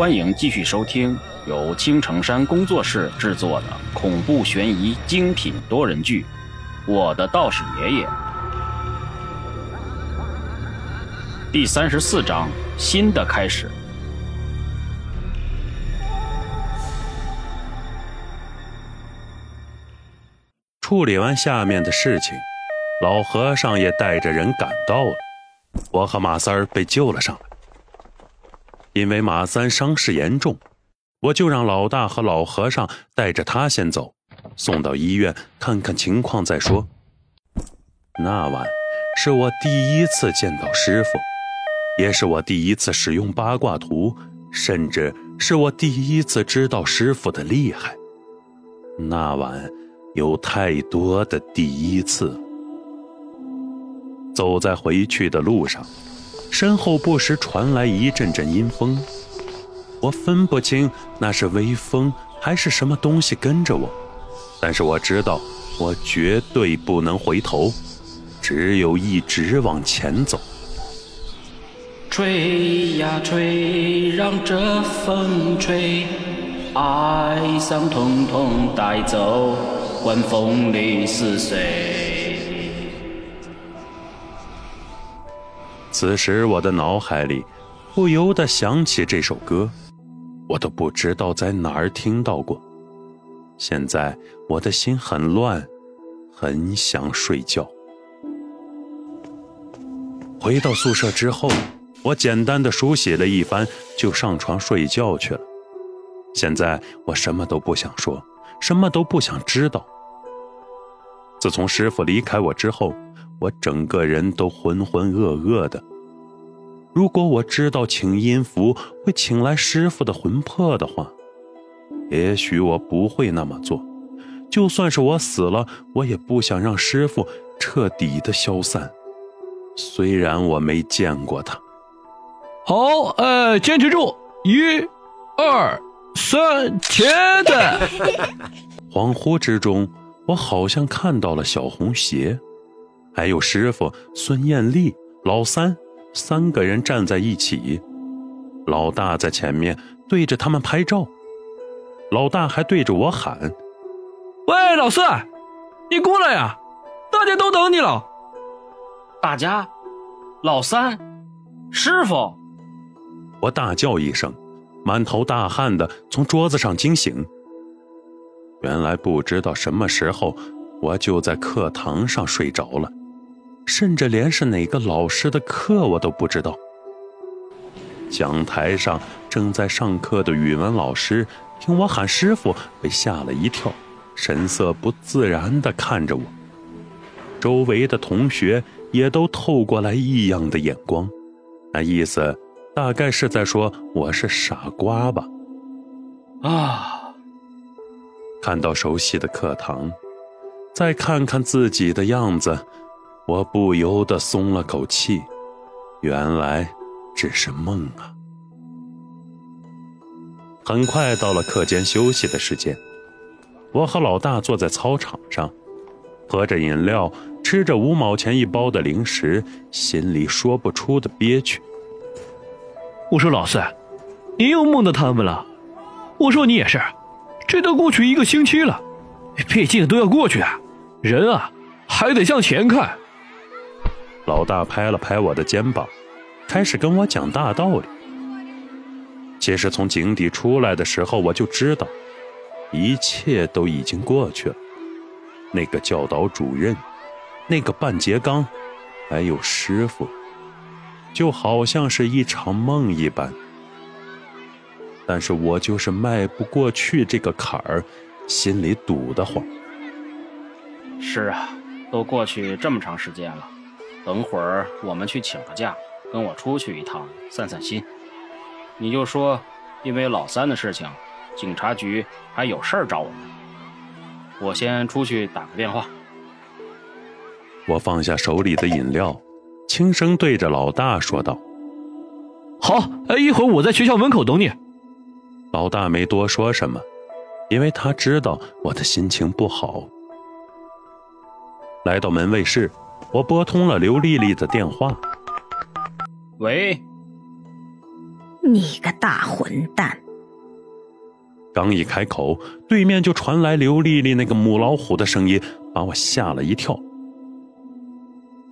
欢迎继续收听由青城山工作室制作的恐怖悬疑精品多人剧《我的道士爷爷》第三十四章：新的开始。处理完下面的事情，老和尚也带着人赶到了。我和马三儿被救了上来。因为马三伤势严重，我就让老大和老和尚带着他先走，送到医院看看情况再说。那晚是我第一次见到师傅，也是我第一次使用八卦图，甚至是我第一次知道师傅的厉害。那晚有太多的第一次。走在回去的路上。身后不时传来一阵阵阴风，我分不清那是微风还是什么东西跟着我，但是我知道我绝对不能回头，只有一直往前走。吹呀吹，让这风吹，哀伤统统带走，管风里是谁？此时，我的脑海里不由得想起这首歌，我都不知道在哪儿听到过。现在我的心很乱，很想睡觉。回到宿舍之后，我简单的梳洗了一番，就上床睡觉去了。现在我什么都不想说，什么都不想知道。自从师傅离开我之后，我整个人都浑浑噩噩的。如果我知道请音符会请来师傅的魂魄的话，也许我不会那么做。就算是我死了，我也不想让师傅彻底的消散。虽然我没见过他。好，呃，坚持住！一、二、三，茄子！恍惚之中，我好像看到了小红鞋，还有师傅孙艳丽、老三。三个人站在一起，老大在前面对着他们拍照，老大还对着我喊：“喂，老四，你过来呀，大家都等你了。”大家，老三，师傅，我大叫一声，满头大汗的从桌子上惊醒。原来不知道什么时候，我就在课堂上睡着了。甚至连是哪个老师的课我都不知道。讲台上正在上课的语文老师听我喊师傅，被吓了一跳，神色不自然地看着我。周围的同学也都透过来异样的眼光，那意思大概是在说我是傻瓜吧。啊！看到熟悉的课堂，再看看自己的样子。我不由得松了口气，原来只是梦啊！很快到了课间休息的时间，我和老大坐在操场上，喝着饮料，吃着五毛钱一包的零食，心里说不出的憋屈。我说老四，你又梦到他们了？我说你也是，这都过去一个星期了，毕竟都要过去啊，人啊还得向前看。老大拍了拍我的肩膀，开始跟我讲大道理。其实从井底出来的时候，我就知道，一切都已经过去了。那个教导主任，那个半截缸，还有师傅，就好像是一场梦一般。但是我就是迈不过去这个坎儿，心里堵得慌。是啊，都过去这么长时间了。等会儿我们去请个假，跟我出去一趟散散心。你就说，因为老三的事情，警察局还有事儿找我们。我先出去打个电话。我放下手里的饮料，轻声对着老大说道：“好，一会儿我在学校门口等你。”老大没多说什么，因为他知道我的心情不好。来到门卫室。我拨通了刘丽丽的电话。喂，你个大混蛋！刚一开口，对面就传来刘丽丽那个母老虎的声音，把我吓了一跳。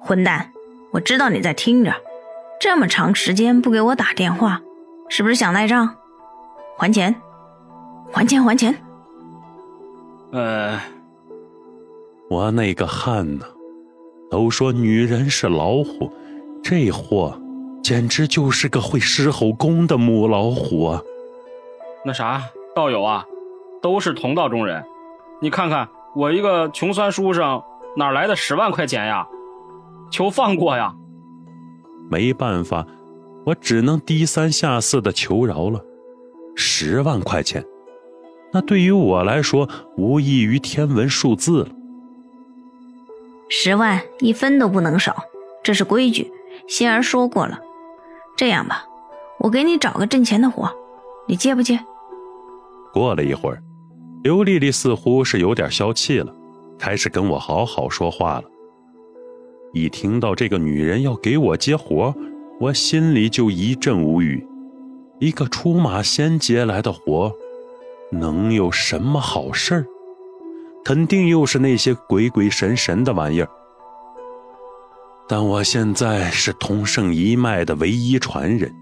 混蛋，我知道你在听着，这么长时间不给我打电话，是不是想赖账？还钱！还钱！还钱！呃，我那个汗呐，都说女人是老虎，这货简直就是个会狮吼功的母老虎啊！那啥。道友啊，都是同道中人，你看看我一个穷酸书生，哪来的十万块钱呀？求放过呀！没办法，我只能低三下四的求饶了。十万块钱，那对于我来说无异于天文数字了。十万一分都不能少，这是规矩，仙儿说过了。这样吧，我给你找个挣钱的活，你接不接？过了一会儿，刘丽丽似乎是有点消气了，开始跟我好好说话了。一听到这个女人要给我接活，我心里就一阵无语。一个出马仙接来的活，能有什么好事儿？肯定又是那些鬼鬼神神的玩意儿。但我现在是同圣一脉的唯一传人，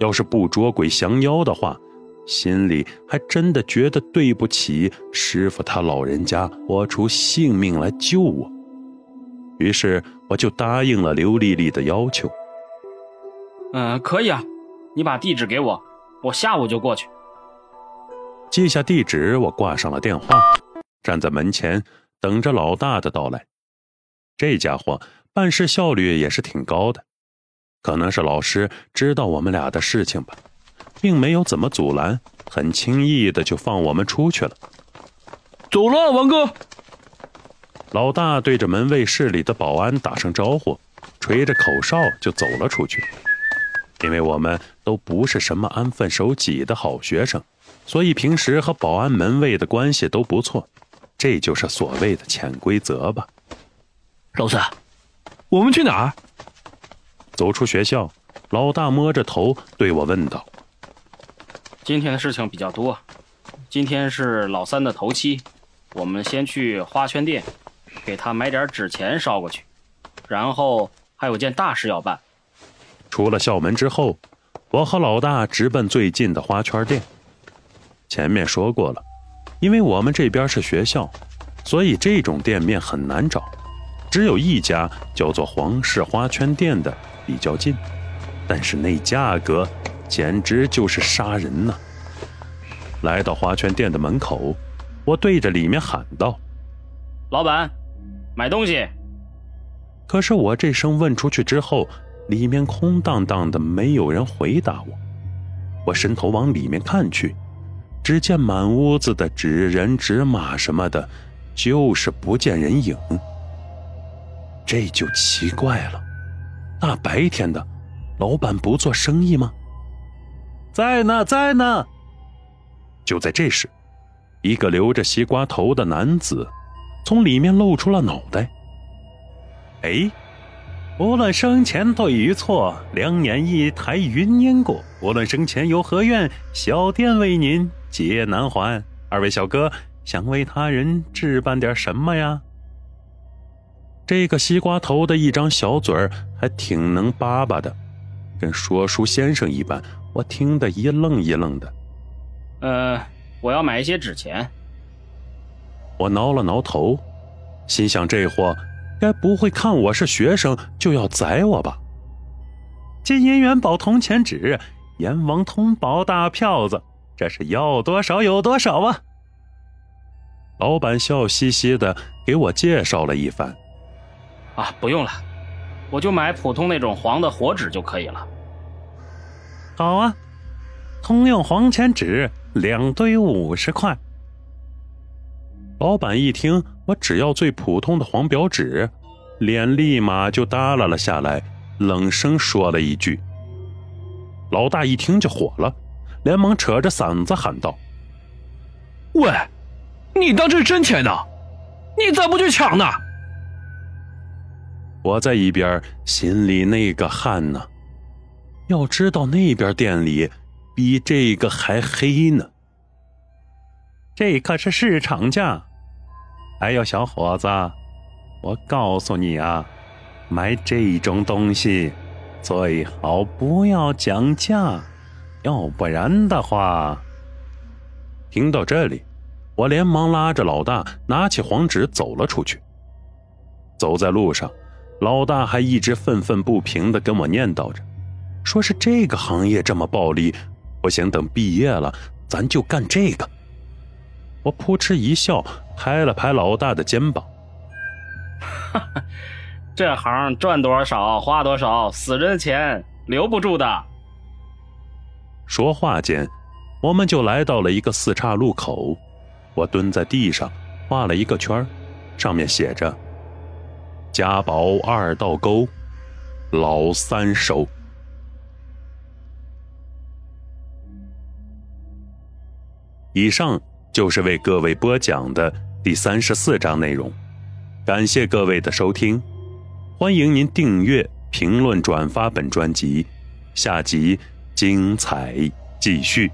要是不捉鬼降妖的话。心里还真的觉得对不起师傅他老人家，豁出性命来救我。于是我就答应了刘丽丽的要求。嗯，可以啊，你把地址给我，我下午就过去。记下地址，我挂上了电话，站在门前等着老大的到来。这家伙办事效率也是挺高的，可能是老师知道我们俩的事情吧。并没有怎么阻拦，很轻易的就放我们出去了。走了，王哥。老大对着门卫室里的保安打声招呼，吹着口哨就走了出去。因为我们都不是什么安分守己的好学生，所以平时和保安、门卫的关系都不错。这就是所谓的潜规则吧。老三，我们去哪儿？走出学校，老大摸着头对我问道。今天的事情比较多，今天是老三的头七，我们先去花圈店，给他买点纸钱烧过去，然后还有件大事要办。出了校门之后，我和老大直奔最近的花圈店。前面说过了，因为我们这边是学校，所以这种店面很难找，只有一家叫做皇室花圈店的比较近，但是那价格。简直就是杀人呐！来到花圈店的门口，我对着里面喊道：“老板，买东西。”可是我这声问出去之后，里面空荡荡的，没有人回答我。我伸头往里面看去，只见满屋子的纸人、纸马什么的，就是不见人影。这就奇怪了，大白天的，老板不做生意吗？在呢，在呢。就在这时，一个留着西瓜头的男子从里面露出了脑袋。哎，无论生前对与错，两眼一抬云烟过。无论生前有何愿，小店为您皆难还。二位小哥想为他人置办点什么呀？这个西瓜头的一张小嘴儿还挺能叭叭的，跟说书先生一般。我听得一愣一愣的，呃，我要买一些纸钱。我挠了挠头，心想这货该不会看我是学生就要宰我吧？金银元宝铜钱纸，阎王通宝大票子，这是要多少有多少啊！老板笑嘻嘻的给我介绍了一番。啊，不用了，我就买普通那种黄的火纸就可以了。好啊，通用黄钱纸两堆五十块。老板一听我只要最普通的黄表纸，脸立马就耷拉了下来，冷声说了一句。老大一听就火了，连忙扯着嗓子喊道：“喂，你当这是真钱呢？你咋不去抢呢？”我在一边心里那个汗呢。要知道那边店里比这个还黑呢。这可是市场价。哎呦，小伙子，我告诉你啊，买这种东西最好不要讲价，要不然的话……听到这里，我连忙拉着老大拿起黄纸走了出去。走在路上，老大还一直愤愤不平地跟我念叨着，说是这个行业这么暴利，不行，等毕业了咱就干这个。我扑哧一笑，拍了拍老大的肩膀：“哈哈，这行赚多少花多少，死人的钱留不住的。”说话间，我们就来到了一个四岔路口。我蹲在地上画了一个圈，上面写着：“家宝二道沟，老三收。”以上。就是为各位播讲的第三十四章内容，感谢各位的收听，欢迎您订阅、评论、转发本专辑，下集精彩继续。